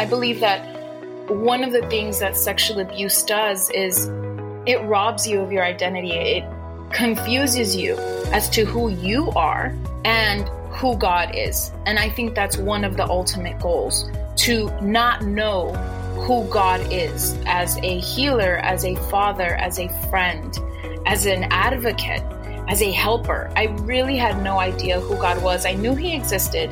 I believe that one of the things that sexual abuse does is it robs you of your identity. It confuses you as to who you are and who God is. And I think that's one of the ultimate goals to not know who God is as a healer, as a father, as a friend, as an advocate, as a helper. I really had no idea who God was. I knew He existed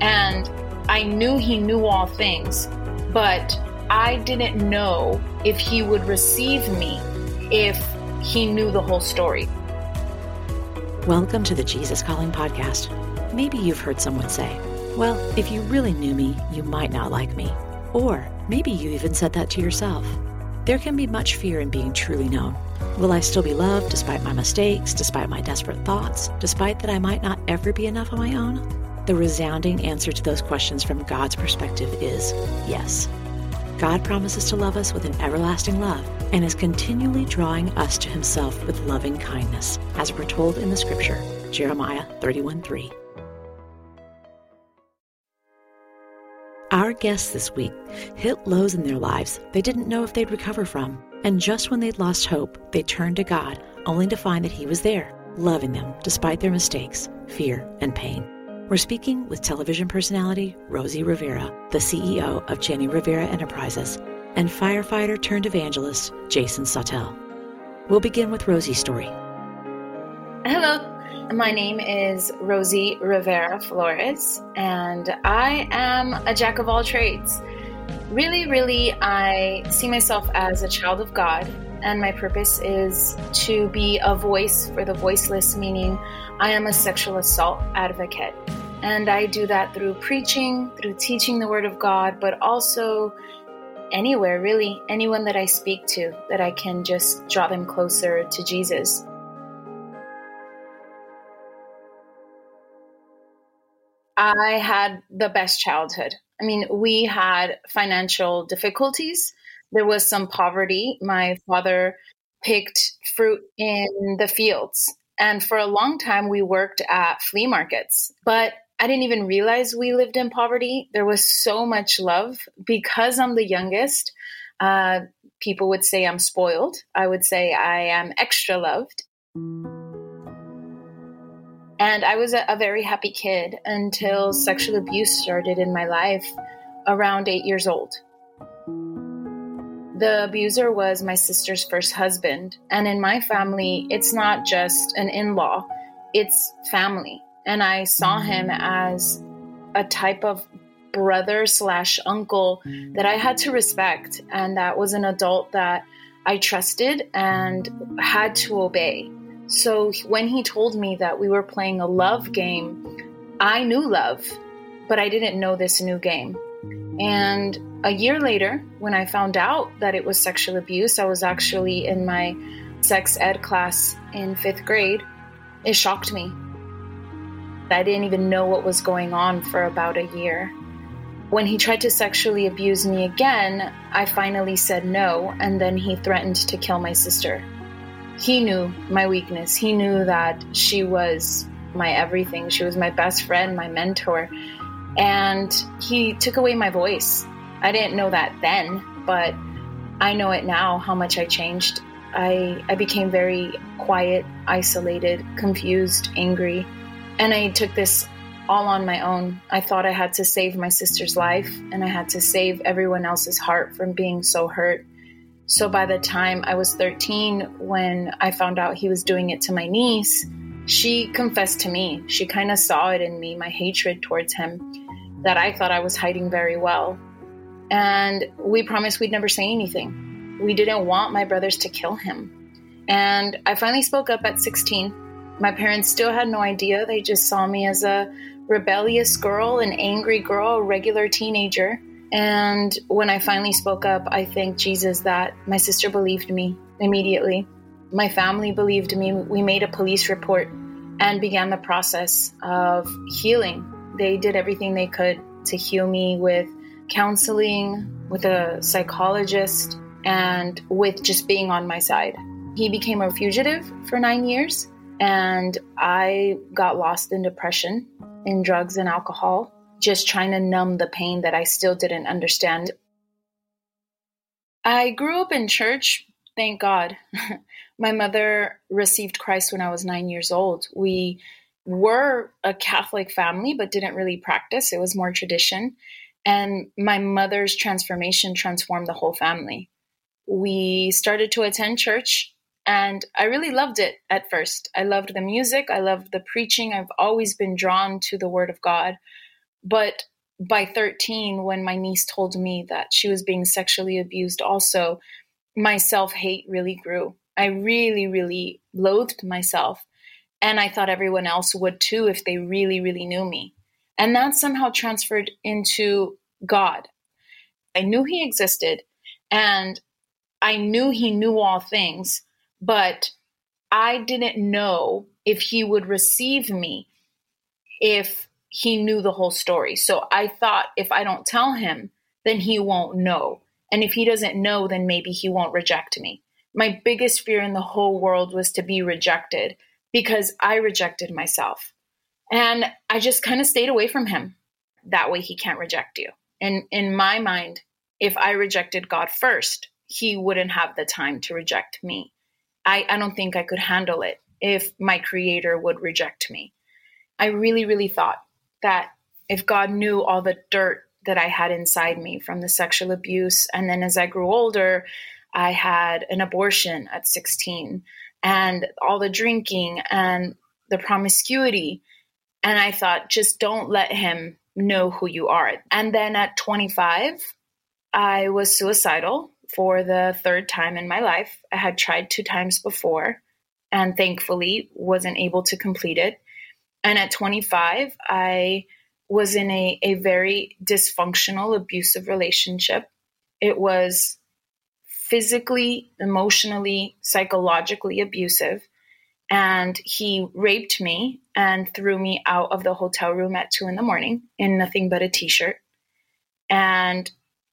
and I knew He knew all things, but I didn't know if He would receive me if He knew the whole story. Welcome to the Jesus Calling Podcast. Maybe you've heard someone say, Well, if you really knew me, you might not like me. Or maybe you even said that to yourself. There can be much fear in being truly known. Will I still be loved despite my mistakes, despite my desperate thoughts, despite that I might not ever be enough on my own? The resounding answer to those questions from God's perspective is yes. God promises to love us with an everlasting love and is continually drawing us to himself with loving kindness, as we're told in the scripture, Jeremiah 31 3. Our guests this week hit lows in their lives they didn't know if they'd recover from. And just when they'd lost hope, they turned to God, only to find that He was there, loving them despite their mistakes, fear, and pain. We're speaking with television personality Rosie Rivera, the CEO of Jenni Rivera Enterprises, and firefighter turned evangelist Jason Sautel. We'll begin with Rosie's story. Hello, my name is Rosie Rivera Flores, and I am a jack of all trades. Really, really, I see myself as a child of God, and my purpose is to be a voice for the voiceless, meaning I am a sexual assault advocate. And I do that through preaching, through teaching the Word of God, but also anywhere, really, anyone that I speak to, that I can just draw them closer to Jesus. I had the best childhood. I mean, we had financial difficulties. There was some poverty. My father picked fruit in the fields. And for a long time, we worked at flea markets. But I didn't even realize we lived in poverty. There was so much love because I'm the youngest. Uh, people would say I'm spoiled. I would say I am extra loved. And I was a, a very happy kid until sexual abuse started in my life around eight years old. The abuser was my sister's first husband. And in my family, it's not just an in law, it's family and I saw him as a type of brother slash uncle that I had to respect, and that was an adult that I trusted and had to obey. So when he told me that we were playing a love game, I knew love, but I didn't know this new game. And a year later, when I found out that it was sexual abuse, I was actually in my sex ed class in fifth grade. It shocked me I didn't even know what was going on for about a year. When he tried to sexually abuse me again, I finally said no, and then he threatened to kill my sister. He knew my weakness. He knew that she was my everything. She was my best friend, my mentor. And he took away my voice. I didn't know that then, but I know it now how much I changed. I, I became very quiet, isolated, confused, angry. And I took this all on my own. I thought I had to save my sister's life and I had to save everyone else's heart from being so hurt. So by the time I was 13, when I found out he was doing it to my niece, she confessed to me. She kind of saw it in me, my hatred towards him, that I thought I was hiding very well. And we promised we'd never say anything. We didn't want my brothers to kill him. And I finally spoke up at 16 my parents still had no idea. They just saw me as a rebellious girl, an angry girl, a regular teenager. And when I finally spoke up, I thank Jesus that my sister believed me immediately. My family believed me. We made a police report and began the process of healing. They did everything they could to heal me with counseling, with a psychologist, and with just being on my side. He became a fugitive for nine years and I got lost in depression, in drugs and alcohol. just trying to numb the pain that I still didn't understand. I grew up in church, thank God. My mother received Christ when I was nine years old. We were a Catholic family, but didn't really practice. It was more tradition. And my mother's transformation transformed the whole family. We started to attend church, and I really loved it at first. I loved the music, I loved the preaching. I've always been drawn to the Word of God. But by 13, when my niece told me that she was being sexually abused, also, my self hate really grew. I really, really loathed myself. And I thought everyone else would too if they really, really knew me. And that somehow transferred into God. I knew He existed and I knew He knew all things, but I didn't know if He would receive me if he knew the whole story. So I thought if I don't tell him, then he won't know. And if he doesn't know, then maybe he won't reject me. My biggest fear in the whole world was to be rejected because I rejected myself. And I just kind of stayed away from him. That way he can't reject you. And in my mind, if I rejected God first, he wouldn't have the time to reject me. I, I don't think I could handle it if my creator would reject me. I really, really thought that if God knew all the dirt that I had inside me from the sexual abuse, and then as I grew older, I had an abortion at 16 and all the drinking and the promiscuity. And I thought, just don't let him know who you are. And then at 25, I was suicidal for the third time in my life. I had tried two times before and thankfully wasn't able to complete it. And at 25, I was in a, a very dysfunctional, abusive relationship. It was physically, emotionally, psychologically abusive. And he raped me and threw me out of the hotel room at two in the morning in nothing but a t shirt. And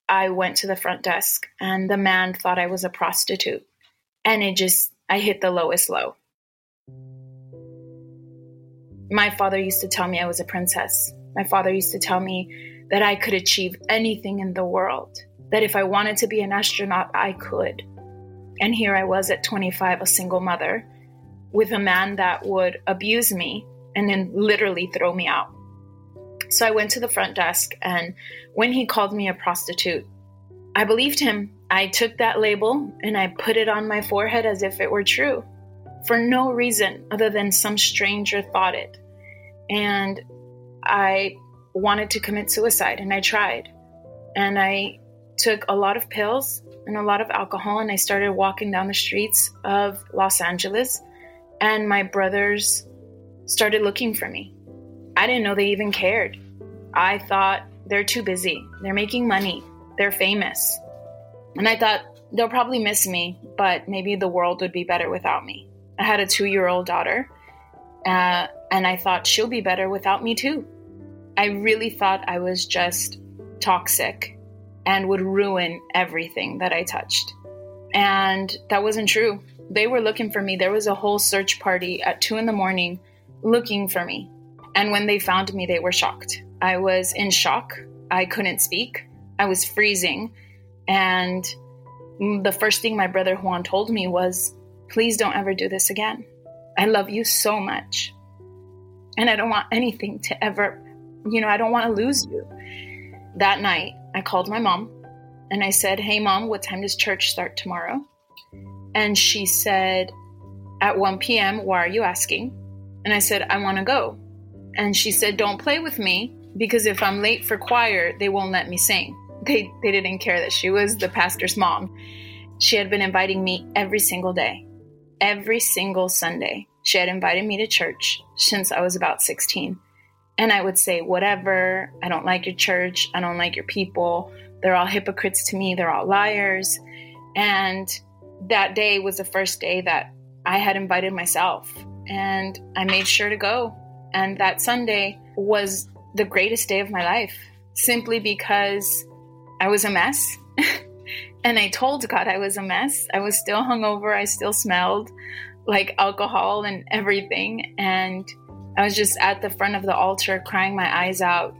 I went to the front desk, and the man thought I was a prostitute. And it just, I hit the lowest low. My father used to tell me I was a princess. My father used to tell me that I could achieve anything in the world, that if I wanted to be an astronaut, I could. And here I was at 25, a single mother, with a man that would abuse me and then literally throw me out. So I went to the front desk, and when he called me a prostitute, I believed him. I took that label and I put it on my forehead as if it were true for no reason other than some stranger thought it. And I wanted to commit suicide and I tried. And I took a lot of pills and a lot of alcohol and I started walking down the streets of Los Angeles and my brothers started looking for me. I didn't know they even cared. I thought they're too busy. They're making money. They're famous. And I thought they'll probably miss me, but maybe the world would be better without me. I had a two year old daughter, uh, and I thought she'll be better without me too. I really thought I was just toxic and would ruin everything that I touched. And that wasn't true. They were looking for me. There was a whole search party at two in the morning looking for me. And when they found me, they were shocked. I was in shock. I couldn't speak. I was freezing. And the first thing my brother Juan told me was, Please don't ever do this again. I love you so much. And I don't want anything to ever, you know, I don't want to lose you. That night, I called my mom and I said, Hey, mom, what time does church start tomorrow? And she said, At 1 p.m., why are you asking? And I said, I want to go. And she said, Don't play with me because if I'm late for choir, they won't let me sing. They, they didn't care that she was the pastor's mom. She had been inviting me every single day every single Sunday. She had invited me to church since I was about 16. And I would say, whatever, I don't like your church, I don't like your people. They're all hypocrites to me, they're all liars. And that day was the first day that I had invited myself. And I made sure to go. And that Sunday was the greatest day of my life simply because I was a mess. And I told God I was a mess. I was still hungover. I still smelled like alcohol and everything. And I was just at the front of the altar crying my eyes out.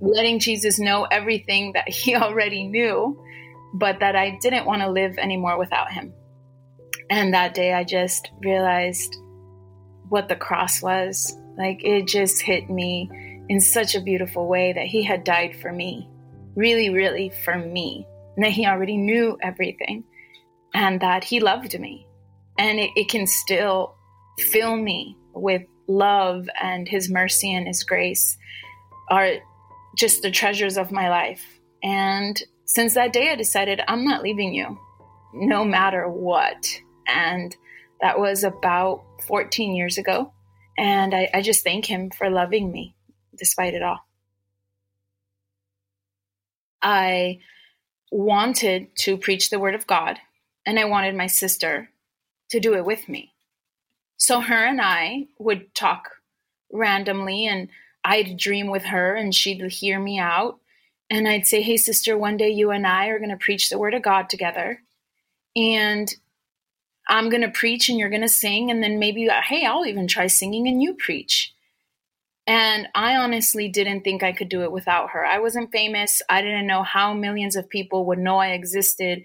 letting Jesus know everything that he already knew, but that I didn't want to live anymore without him. And that day I just realized what the cross was. Like it just hit me in such a beautiful way that he had died for me. Really, really for me. And that he already knew everything and that he loved me. And it, it can still fill me with love and his mercy and his grace are just the treasures of my life. And since that day, I decided I'm not leaving you no matter what. And that was about 14 years ago. And I, I just thank him for loving me despite it all. I wanted to preach the word of God, and I wanted my sister to do it with me. So her and I would talk randomly, and I'd dream with her, and she'd hear me out. And I'd say, Hey, sister, one day you and I are going to preach the word of God together. And I'm going to preach and you're going to sing. And then maybe, uh, hey, I'll even try singing and you preach. And I honestly didn't think I could do it without her. I wasn't famous. I didn't know how millions of people would know I existed,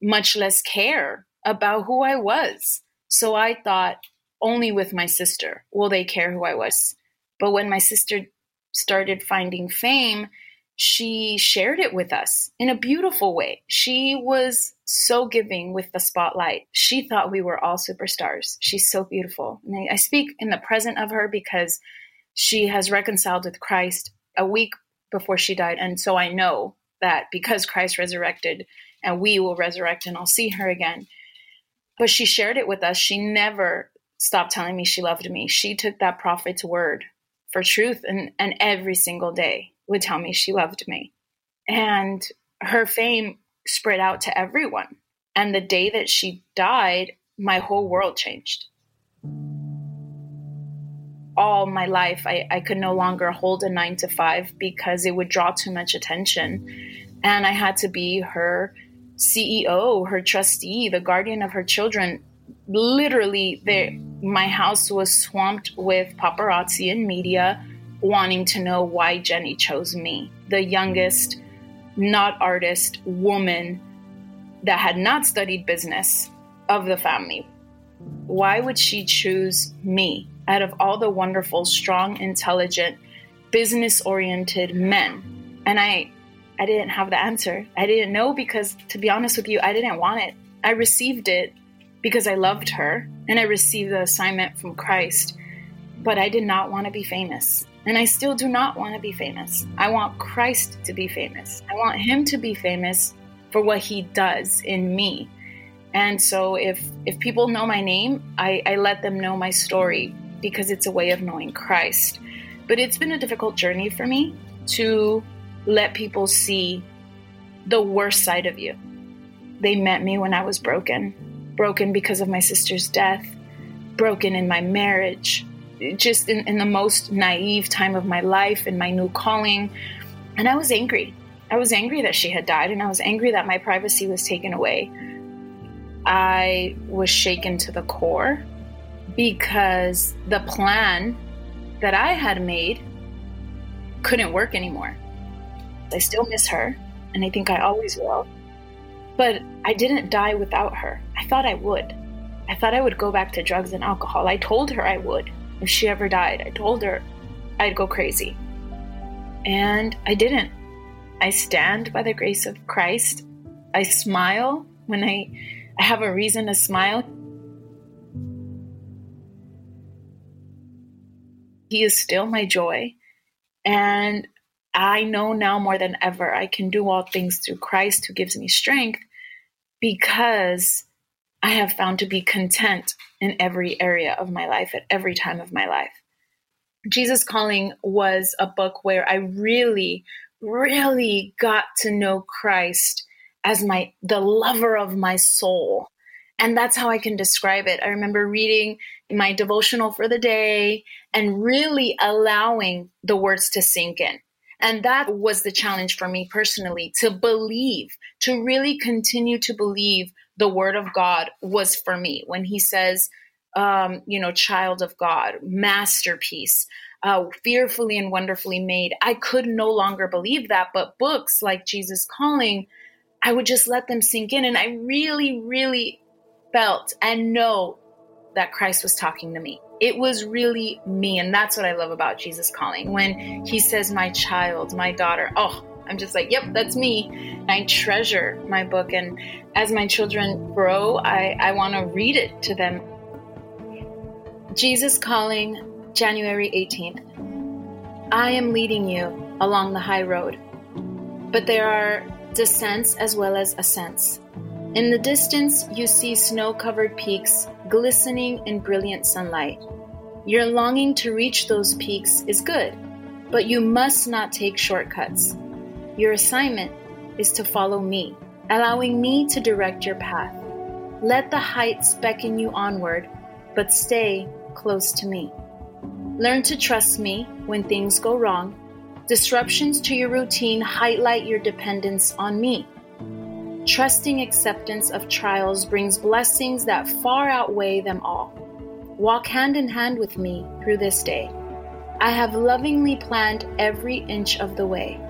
much less care about who I was. So I thought only with my sister will they care who I was. But when my sister started finding fame, she shared it with us in a beautiful way. She was so giving with the spotlight. She thought we were all superstars. She's so beautiful. And I speak in the present of her because she has reconciled with Christ a week before she died. And so I know that because Christ resurrected and we will resurrect and I'll see her again. But she shared it with us. She never stopped telling me she loved me. She took that prophet's word for truth and, and every single day would tell me she loved me. And her fame spread out to everyone. And the day that she died, my whole world changed. All my life, I, I could no longer hold a nine to five because it would draw too much attention. And I had to be her CEO, her trustee, the guardian of her children. Literally, my house was swamped with paparazzi and media wanting to know why Jenni chose me, the youngest, not artist woman that had not studied business of the family. Why would she choose me out of all the wonderful, strong, intelligent, business oriented men? And I I didn't have the answer. I didn't know because to be honest with you, I didn't want it. I received it because I loved her and I received the assignment from Christ, but I did not want to be famous. And I still do not want to be famous. I want Christ to be famous. I want Him to be famous for what He does in me. And so if if people know my name, I, I let them know my story because it's a way of knowing Christ. But it's been a difficult journey for me to let people see the worst side of you. They met me when I was broken, broken because of my sister's death, broken in my marriage, just in, in the most naive time of my life and my new calling. And I was angry. I was angry that she had died, and I was angry that my privacy was taken away. I was shaken to the core because the plan that I had made couldn't work anymore. I still miss her, and I think I always will. But I didn't die without her. I thought I would. I thought I would go back to drugs and alcohol. I told her I would if she ever died. I told her I'd go crazy. And I didn't. I stand by the grace of Christ. I smile when I, I have a reason to smile. He is still my joy. And I know now more than ever I can do all things through Christ who gives me strength because I have found to be content in every area of my life at every time of my life. Jesus Calling was a book where I really, really got to know Christ as my the lover of my soul. And that's how I can describe it. I remember reading my devotional for the day and really allowing the words to sink in. And that was the challenge for me personally to believe, to really continue to believe the word of God was for me. When he says, um, you know, child of God, masterpiece, uh, fearfully and wonderfully made. I could no longer believe that, but books like Jesus Calling, I would just let them sink in. And I really, really felt and know that Christ was talking to me. It was really me. And that's what I love about Jesus Calling. When he says, My child, my daughter, oh, I'm just like, yep, that's me. I treasure my book. And as my children grow, I, I want to read it to them. Jesus Calling, January 18th. I am leading you along the high road, but there are descents as well as ascents. In the distance, you see snow covered peaks glistening in brilliant sunlight. Your longing to reach those peaks is good, but you must not take shortcuts. Your assignment is to follow me, allowing me to direct your path. Let the heights beckon you onward, but stay close to me. Learn to trust me when things go wrong. Disruptions to your routine highlight your dependence on me. Trusting acceptance of trials brings blessings that far outweigh them all. Walk hand in hand with me through this day. I have lovingly planned every inch of the way.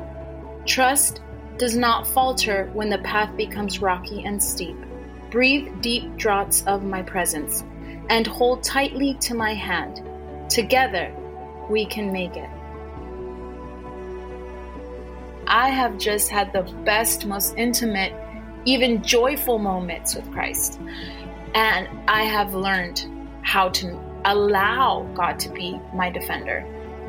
Trust does not falter when the path becomes rocky and steep. Breathe deep draughts of my presence and hold tightly to my hand. Together, we can make it. I have just had the best, most intimate, even joyful moments with Christ. And I have learned how to allow God to be my defender.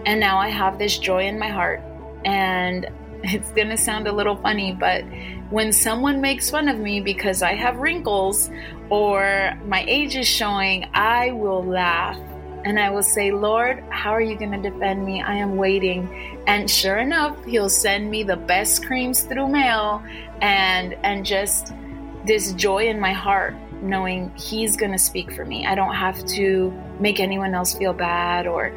And now I have this joy in my heart. And it's going to sound a little funny, but when someone makes fun of me because I have wrinkles or my age is showing, I will laugh and I will say, Lord, how are you going to defend me? I am waiting. And sure enough, He'll send me the best creams through mail and and just this joy in my heart knowing He's going to speak for me. I don't have to make anyone else feel bad or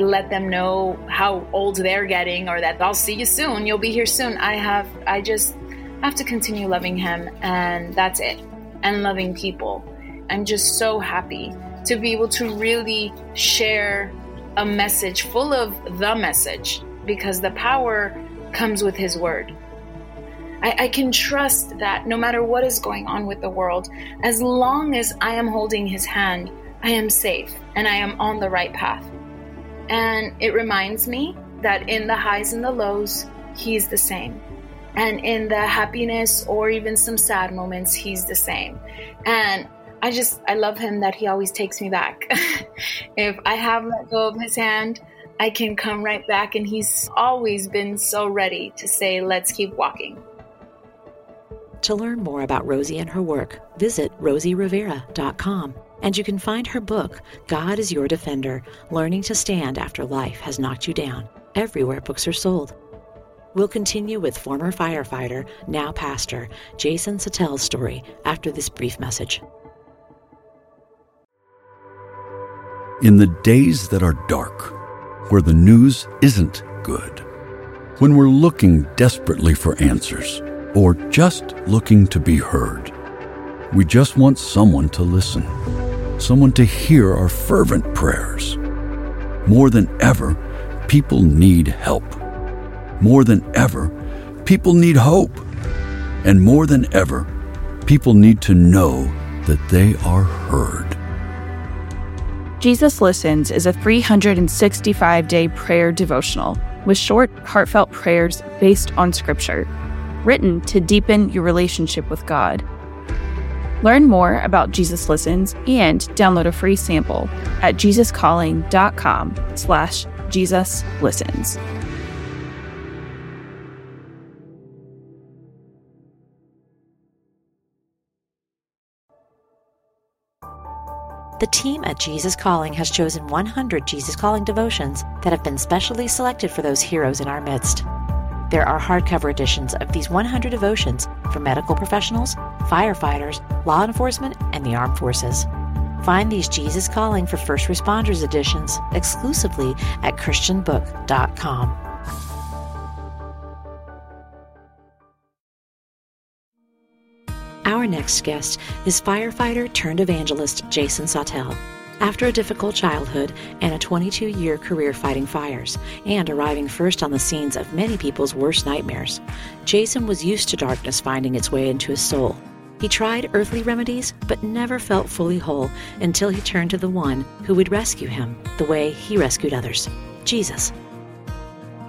let them know how old they're getting or that I'll see you soon, you'll be here soon. I have I just have to continue loving him and that's it. And loving people. I'm just so happy to be able to really share a message full of the message because the power comes with his word. I, I, can trust that no matter what is going on with the world, as long as I am holding his hand, I am safe and I am on the right path. And it reminds me that in the highs and the lows, He's the same. And in the happiness or even some sad moments, He's the same. And I just, I love Him that He always takes me back. if I have let go of His hand, I can come right back. And He's always been so ready to say, let's keep walking. To learn more about Rosie and her work, visit rosierivera.com. And you can find her book, God is Your Defender Learning to Stand After Life Has Knocked You Down, everywhere books are sold. We'll continue with former firefighter, now pastor, Jason Sautel's story after this brief message. In the days that are dark, where the news isn't good, when we're looking desperately for answers or just looking to be heard, we just want someone to listen someone to hear our fervent prayers. More than ever, people need help. More than ever, people need hope. And more than ever, people need to know that they are heard. Jesus Listens is a 365 day prayer devotional with short, heartfelt prayers based on Scripture, written to deepen your relationship with God. Learn more about Jesus Listens and download a free sample at jesuscalling.com slash Jesus Listens. The team at Jesus Calling has chosen 100 Jesus Calling devotions that have been specially selected for those heroes in our midst. There are hardcover editions of these 100 devotions for medical professionals, firefighters, law enforcement, and the armed forces. Find these Jesus Calling for First Responders editions exclusively at ChristianBook.com. Our next guest is firefighter turned evangelist Jason Sautel. After a difficult childhood and a 22 year career fighting fires, and arriving first on the scenes of many people's worst nightmares, Jason was used to darkness finding its way into his soul. He tried earthly remedies, but never felt fully whole until he turned to the one who would rescue him the way he rescued others Jesus.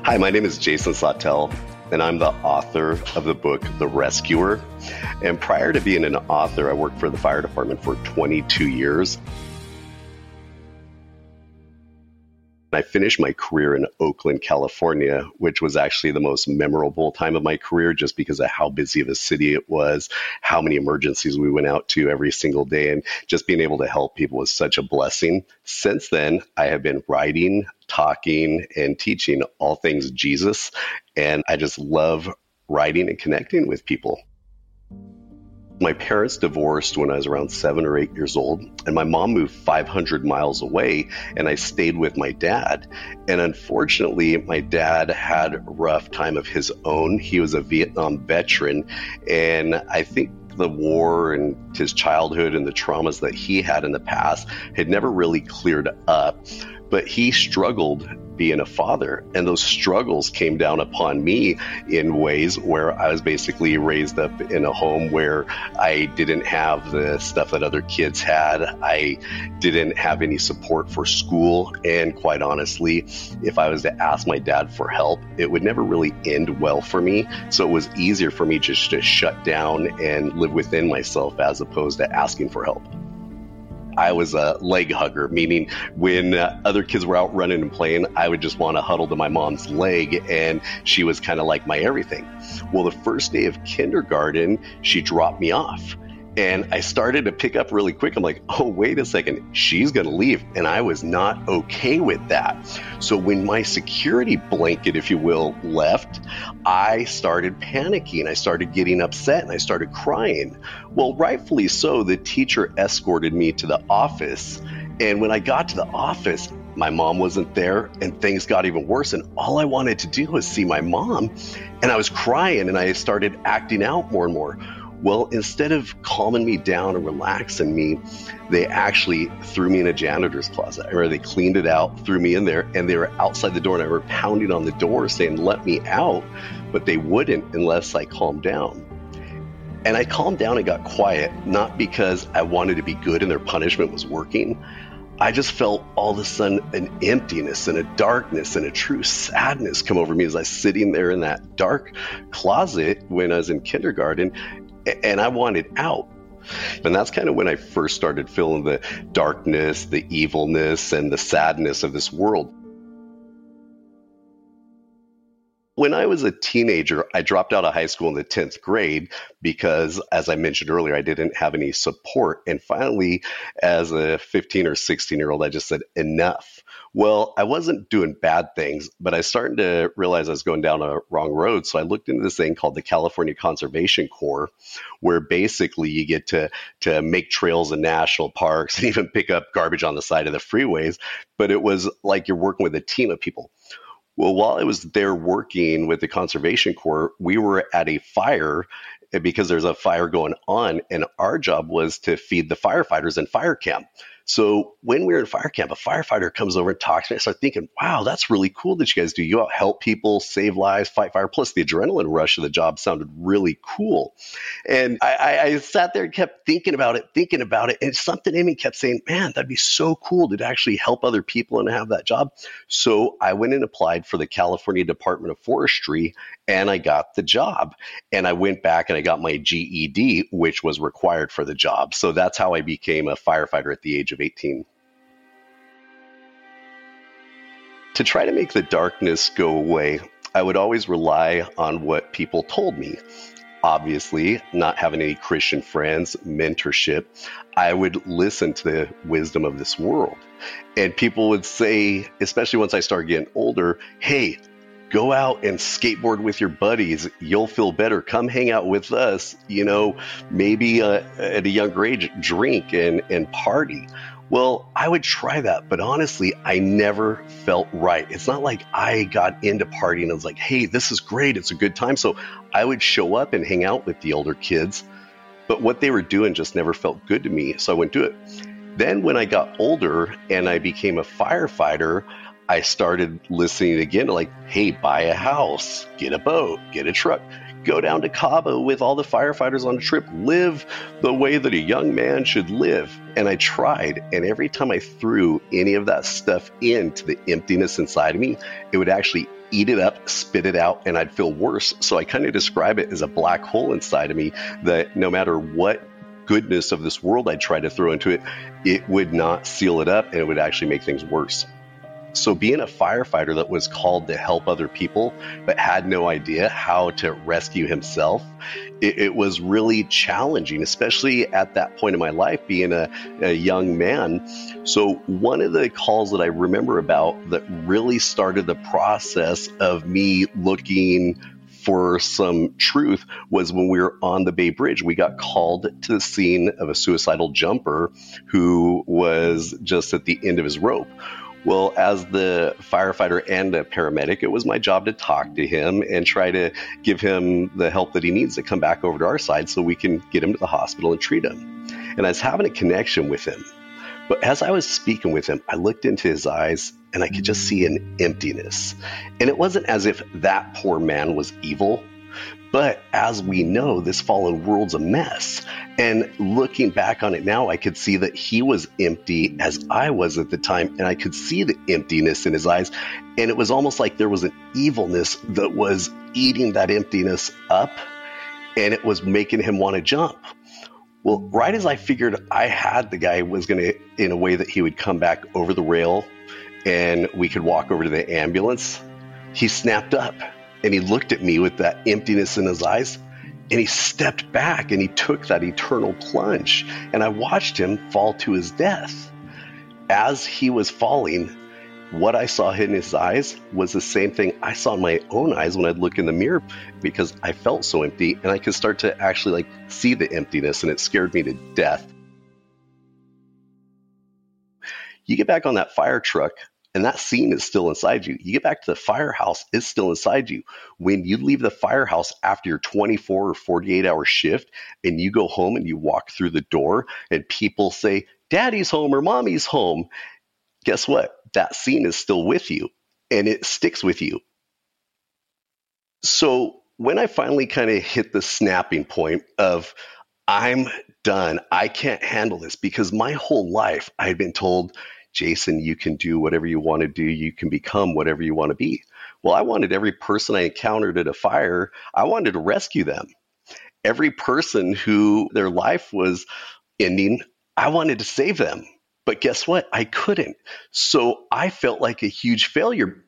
Hi, my name is Jason Sautel, and I'm the author of the book The Rescuer. And prior to being an author, I worked for the fire department for 22 years. I finished my career in Oakland, California, which was actually the most memorable time of my career just because of how busy of a city it was, how many emergencies we went out to every single day, and just being able to help people was such a blessing. Since then, I have been writing, talking, and teaching all things Jesus, and I just love writing and connecting with people. My parents divorced when I was around seven or eight years old, and my mom moved 500 miles away, and I stayed with my dad. And unfortunately, my dad had a rough time of his own. He was a Vietnam veteran, and I think the war and his childhood and the traumas that he had in the past had never really cleared up but he struggled being a father. And those struggles came down upon me in ways where I was basically raised up in a home where I didn't have the stuff that other kids had. I didn't have any support for school. And quite honestly, if I was to ask my dad for help, it would never really end well for me. So it was easier for me just to shut down and live within myself as opposed to asking for help. I was a leg hugger, meaning when uh, other kids were out running and playing, I would just want to huddle to my mom's leg, and she was kind of like my everything. Well, the first day of kindergarten, she dropped me off and I started to pick up really quick. I'm like, oh, wait a second, she's going to leave. And I was not okay with that. So when my security blanket, if you will, left, I started panicking. I started getting upset and I started crying. Well, rightfully so, the teacher escorted me to the office. And when I got to the office, my mom wasn't there and things got even worse. And all I wanted to do was see my mom. And I was crying and I started acting out more and more. Well, instead of calming me down and relaxing me, they actually threw me in a janitor's closet. Or they cleaned it out, threw me in there, and they were outside the door and I were pounding on the door saying, let me out. But they wouldn't unless I calmed down. And I calmed down and got quiet, not because I wanted to be good and their punishment was working. I just felt all of a sudden an emptiness and a darkness and a true sadness come over me as I was sitting there in that dark closet when I was in kindergarten and I wanted out. And that's kind of when I first started feeling the darkness, the evilness, and the sadness of this world. When I was a teenager, I dropped out of high school in the 10th grade because, as I mentioned earlier, I didn't have any support. And finally, as a 15 or 16 year old, I just said, enough. Well, I wasn't doing bad things, but I started to realize I was going down a wrong road. So I looked into this thing called the California Conservation Corps, where basically you get to to make trails in national parks and even pick up garbage on the side of the freeways. But it was like you're working with a team of people. Well, while I was there working with the Conservation Corps, we were at a fire eh, because there's a fire going on, and our job was to feed the firefighters in fire camp. So when we were in fire camp, a firefighter comes over and talks to me. I start thinking, wow, that's really cool that you guys do. You help people, save lives, fight fire. Plus, the adrenaline rush of the job sounded really cool. And I, I, I sat there and kept thinking about it, thinking about it. And something in me kept saying, man, that'd be so cool to actually help other people and have that job. So I went and applied for the California Department of Forestry and I got the job. And I went back and I got my GED, which was required for the job. So that's how I became a firefighter at the age of 18. To try to make the darkness go away, I would always rely on what people told me. Obviously, not having any Christian friends, mentorship, I would listen to the wisdom of this world. And people would say, especially once I started getting older, hey, go out and skateboard with your buddies. You'll feel better. Come hang out with us. You know, maybe uh, at a younger age, drink and, and party. Well, I would try that, but honestly, I never felt right. It's not like I got into partying and was like, hey, this is great. It's a good time. So I would show up and hang out with the older kids, but what they were doing just never felt good to me. So I wouldn't do it. Then, when I got older and I became a firefighter, I started listening again like, hey, buy a house, get a boat, get a truck, go down to Cabo with all the firefighters on a trip, live the way that a young man should live. And I tried, and every time I threw any of that stuff into the emptiness inside of me, it would actually eat it up, spit it out, and I'd feel worse. So I kind of describe it as a black hole inside of me that no matter what goodness of this world I tried to throw into it, it would not seal it up and it would actually make things worse. So, being a firefighter that was called to help other people but had no idea how to rescue himself, it, it was really challenging, especially at that point in my life, being a, a young man. So, one of the calls that I remember about that really started the process of me looking for some truth was when we were on the Bay Bridge. We got called to the scene of a suicidal jumper who was just at the end of his rope. Well, as the firefighter and a paramedic, it was my job to talk to him and try to give him the help that he needs to come back over to our side so we can get him to the hospital and treat him. And I was having a connection with him. But as I was speaking with him, I looked into his eyes and I could just see an emptiness. And it wasn't as if that poor man was evil. But as we know, this fallen world's a mess. And looking back on it now, I could see that he was empty as I was at the time. And I could see the emptiness in his eyes. And it was almost like there was an evilness that was eating that emptiness up. And it was making him want to jump. Well, right as I figured I had the guy was going to, in a way that he would come back over the rail and we could walk over to the ambulance, he snapped up and he looked at me with that emptiness in his eyes and he stepped back and he took that eternal plunge. And I watched him fall to his death. As he was falling, what I saw in his eyes was the same thing I saw in my own eyes when I'd look in the mirror because I felt so empty and I could start to actually like see the emptiness and it scared me to death. You get back on that fire truck and that scene is still inside you. You get back to the firehouse, it's still inside you. When you leave the firehouse after your 24 or 48 hour shift and you go home and you walk through the door and people say, Daddy's home or mommy's home, guess what? That scene is still with you and it sticks with you. So when I finally kind of hit the snapping point of, I'm done, I can't handle this because my whole life I had been told, Jason, you can do whatever you want to do. You can become whatever you want to be. Well, I wanted every person I encountered at a fire, I wanted to rescue them. Every person who their life was ending, I wanted to save them. But guess what? I couldn't. So I felt like a huge failure.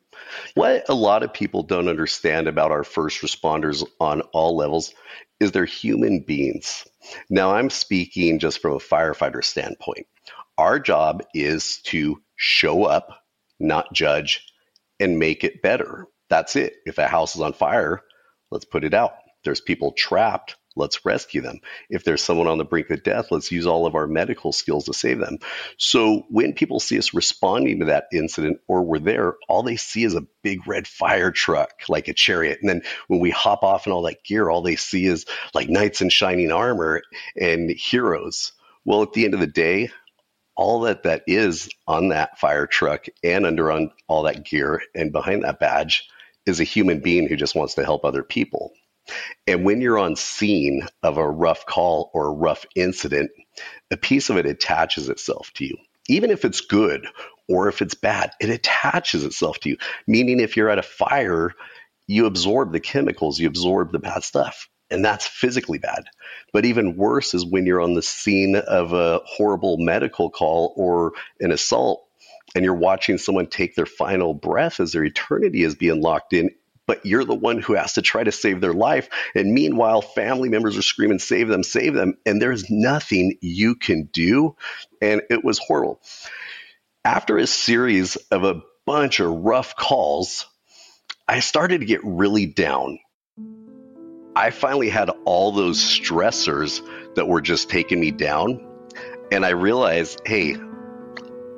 What a lot of people don't understand about our first responders on all levels is they're human beings. Now, I'm speaking just from a firefighter standpoint. Our job is to show up, not judge, and make it better. That's it. If a house is on fire, let's put it out. There's people trapped, let's rescue them. If there's someone on the brink of death, let's use all of our medical skills to save them. So when people see us responding to that incident or we're there, all they see is a big red fire truck, like a chariot. And then when we hop off in all that gear, all they see is like knights in shining armor and heroes. Well, at the end of the day, all that that is on that fire truck and under on all that gear and behind that badge is a human being who just wants to help other people. And when you're on scene of a rough call or a rough incident, a piece of it attaches itself to you. Even if it's good or if it's bad, it attaches itself to you. Meaning, if you're at a fire, you absorb the chemicals, you absorb the bad stuff and that's physically bad. But even worse is when you're on the scene of a horrible medical call or an assault and you're watching someone take their final breath as their eternity is being locked in but you're the one who has to try to save their life. And meanwhile, family members are screaming, save them, save them. And there's nothing you can do. And it was horrible. After a series of a bunch of rough calls, I started to get really down I finally had all those stressors that were just taking me down. And I realized, hey,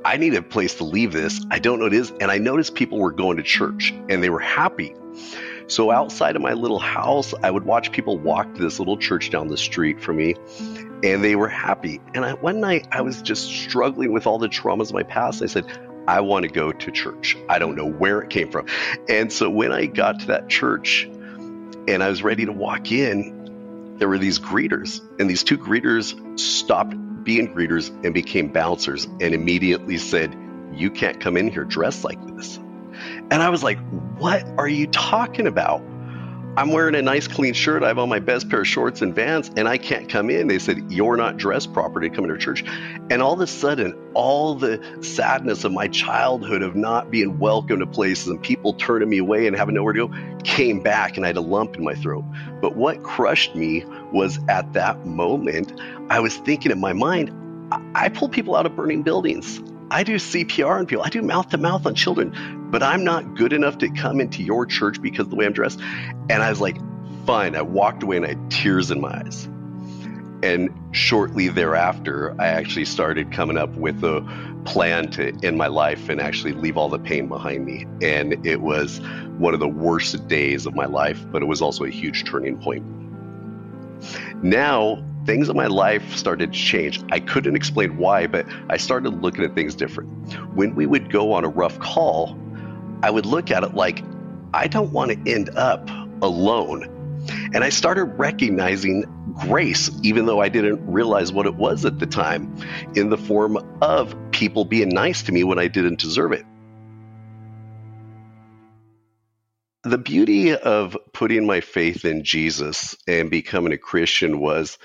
I need a place to leave this. I don't know what it is. And I noticed people were going to church and they were happy. So outside of my little house, I would watch people walk to this little church down the street from me, and they were happy. And I, one night, I was just struggling with all the traumas of my past. I said, I want to go to church. I don't know where it came from. And so when I got to that church and I was ready to walk in, there were these greeters, and these two greeters stopped being greeters and became bouncers and immediately said, You can't come in here dressed like this. And I was like, What are you talking about? I'm wearing a nice clean shirt. I have on my best pair of shorts and vans, and I can't come in. They said, You're not dressed properly to come into church. And all of a sudden, all the sadness of my childhood of not being welcome to places and people turning me away and having nowhere to go came back, and I had a lump in my throat. But what crushed me was at that moment, I was thinking in my mind, I pull people out of burning buildings. I do CPR on people. I do mouth to mouth on children, but I'm not good enough to come into your church because of the way I'm dressed. And I was like, fine. I walked away and I had tears in my eyes. And shortly thereafter, I actually started coming up with a plan to end my life and actually leave all the pain behind me. And it was one of the worst days of my life, but it was also a huge turning point. Now, things in my life started to change. I couldn't explain why, but I started looking at things different. When we would go on a rough call, I would look at it like, I don't want to end up alone. And I started recognizing grace, even though I didn't realize what it was at the time, in the form of people being nice to me when I didn't deserve it. The beauty of putting my faith in Jesus and becoming a Christian was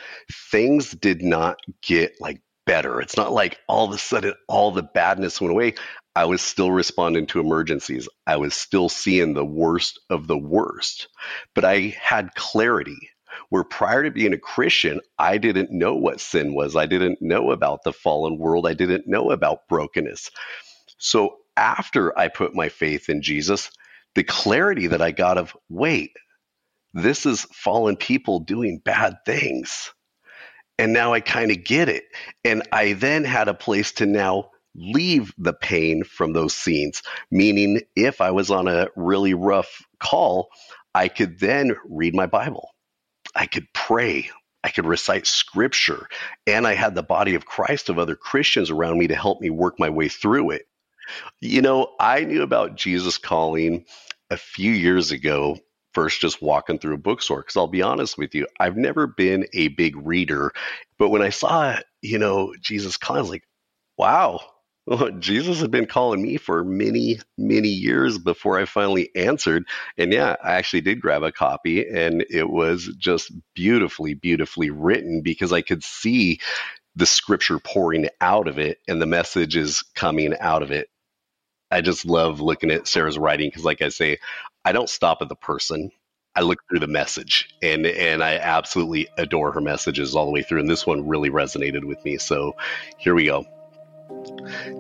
things did not get like better. It's not like all of a sudden all the badness went away. I was still responding to emergencies. I was still seeing the worst of the worst. But I had clarity where prior to being a Christian, I didn't know what sin was. I didn't know about the fallen world. I didn't know about brokenness. So after I put my faith in Jesus, the clarity that I got of wait, this is fallen people doing bad things. And now I kind of get it. And I then had a place to now leave the pain from those scenes, meaning if I was on a really rough call, I could then read my Bible. I could pray. I could recite scripture. And I had the body of Christ of other Christians around me to help me work my way through it. You know, I knew about Jesus calling a few years ago first just walking through a bookstore because I'll be honest with you, I've never been a big reader, but when I saw, you know, Jesus calling, I was like, wow, Jesus had been calling me for many, many years before I finally answered. And yeah, I actually did grab a copy and it was just beautifully, beautifully written because I could see the scripture pouring out of it and the messages coming out of it. I just love looking at Sarah's writing because, like I say, I don't stop at the person. I look through the message, and and I absolutely adore her messages all the way through. And this one really resonated with me. So here we go.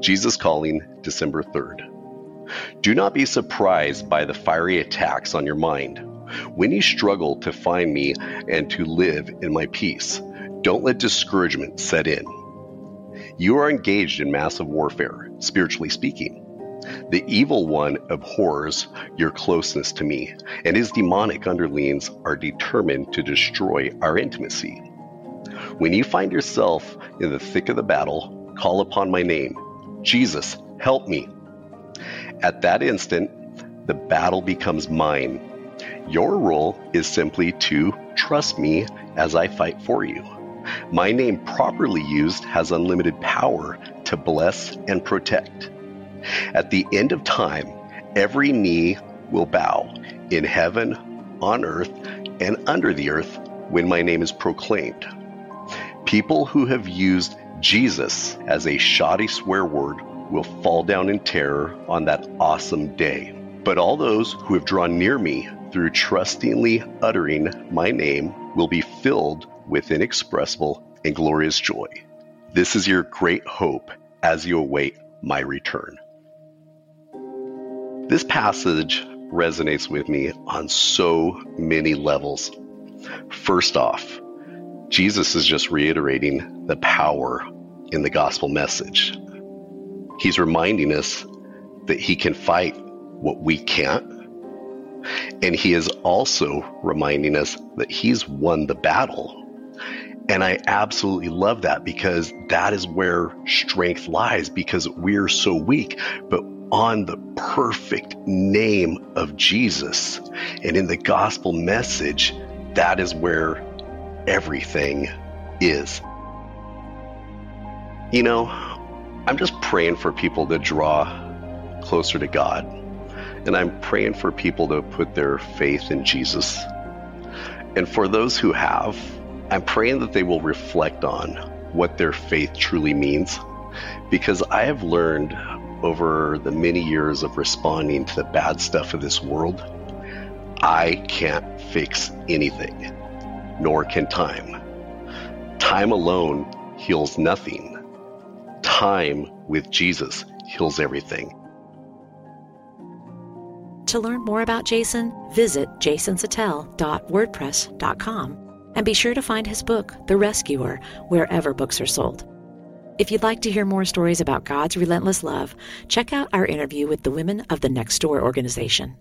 Jesus calling, December third. Do not be surprised by the fiery attacks on your mind. When you struggle to find me and to live in my peace, don't let discouragement set in. You are engaged in massive warfare, spiritually speaking. The evil one abhors your closeness to me, and his demonic underlings are determined to destroy our intimacy. When you find yourself in the thick of the battle, call upon my name Jesus, help me. At that instant, the battle becomes mine. Your role is simply to trust me as I fight for you. My name, properly used, has unlimited power to bless and protect. At the end of time, every knee will bow in heaven, on earth, and under the earth when my name is proclaimed. People who have used Jesus as a shoddy swear word will fall down in terror on that awesome day. But all those who have drawn near me through trustingly uttering my name will be filled with inexpressible and glorious joy. This is your great hope as you await my return. This passage resonates with me on so many levels. First off, Jesus is just reiterating the power in the gospel message. He's reminding us that he can fight what we can't. And he is also reminding us that he's won the battle. And I absolutely love that because that is where strength lies because we're so weak. But on the perfect name of Jesus and in the gospel message, that is where everything is. You know, I'm just praying for people to draw closer to God. And I'm praying for people to put their faith in Jesus. And for those who have, I'm praying that they will reflect on what their faith truly means. Because I have learned over the many years of responding to the bad stuff of this world, I can't fix anything, nor can time. Time alone heals nothing. Time with Jesus heals everything. To learn more about Jason, visit jasonsautel.wordpress.com and be sure to find his book, The Rescuer, wherever books are sold. If you'd like to hear more stories about God's relentless love, check out our interview with the women of the Next Door organization.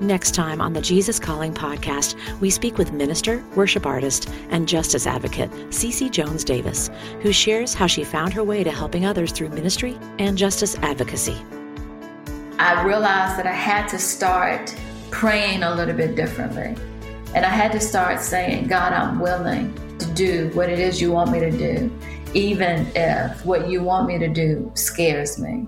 Next time on the Jesus Calling podcast, we speak with minister, worship artist, and justice advocate Cece Jones Davis, who shares how she found her way to helping others through ministry and justice advocacy. I realized that I had to start praying a little bit differently. And I had to start saying, God, I'm willing do what it is you want me to do, even if what you want me to do scares me.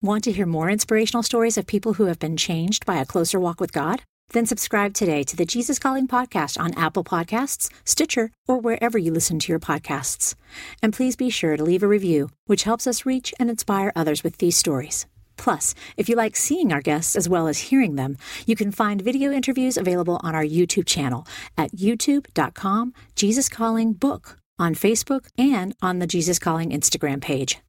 Want to hear more inspirational stories of people who have been changed by a closer walk with God? Then subscribe today to the Jesus Calling podcast on Apple Podcasts, Stitcher, or wherever you listen to your podcasts. And please be sure to leave a review, which helps us reach and inspire others with these stories. Plus, if you like seeing our guests as well as hearing them, you can find video interviews available on our YouTube channel at youtube.com Jesus Calling Book, on Facebook, and on the Jesus Calling Instagram page.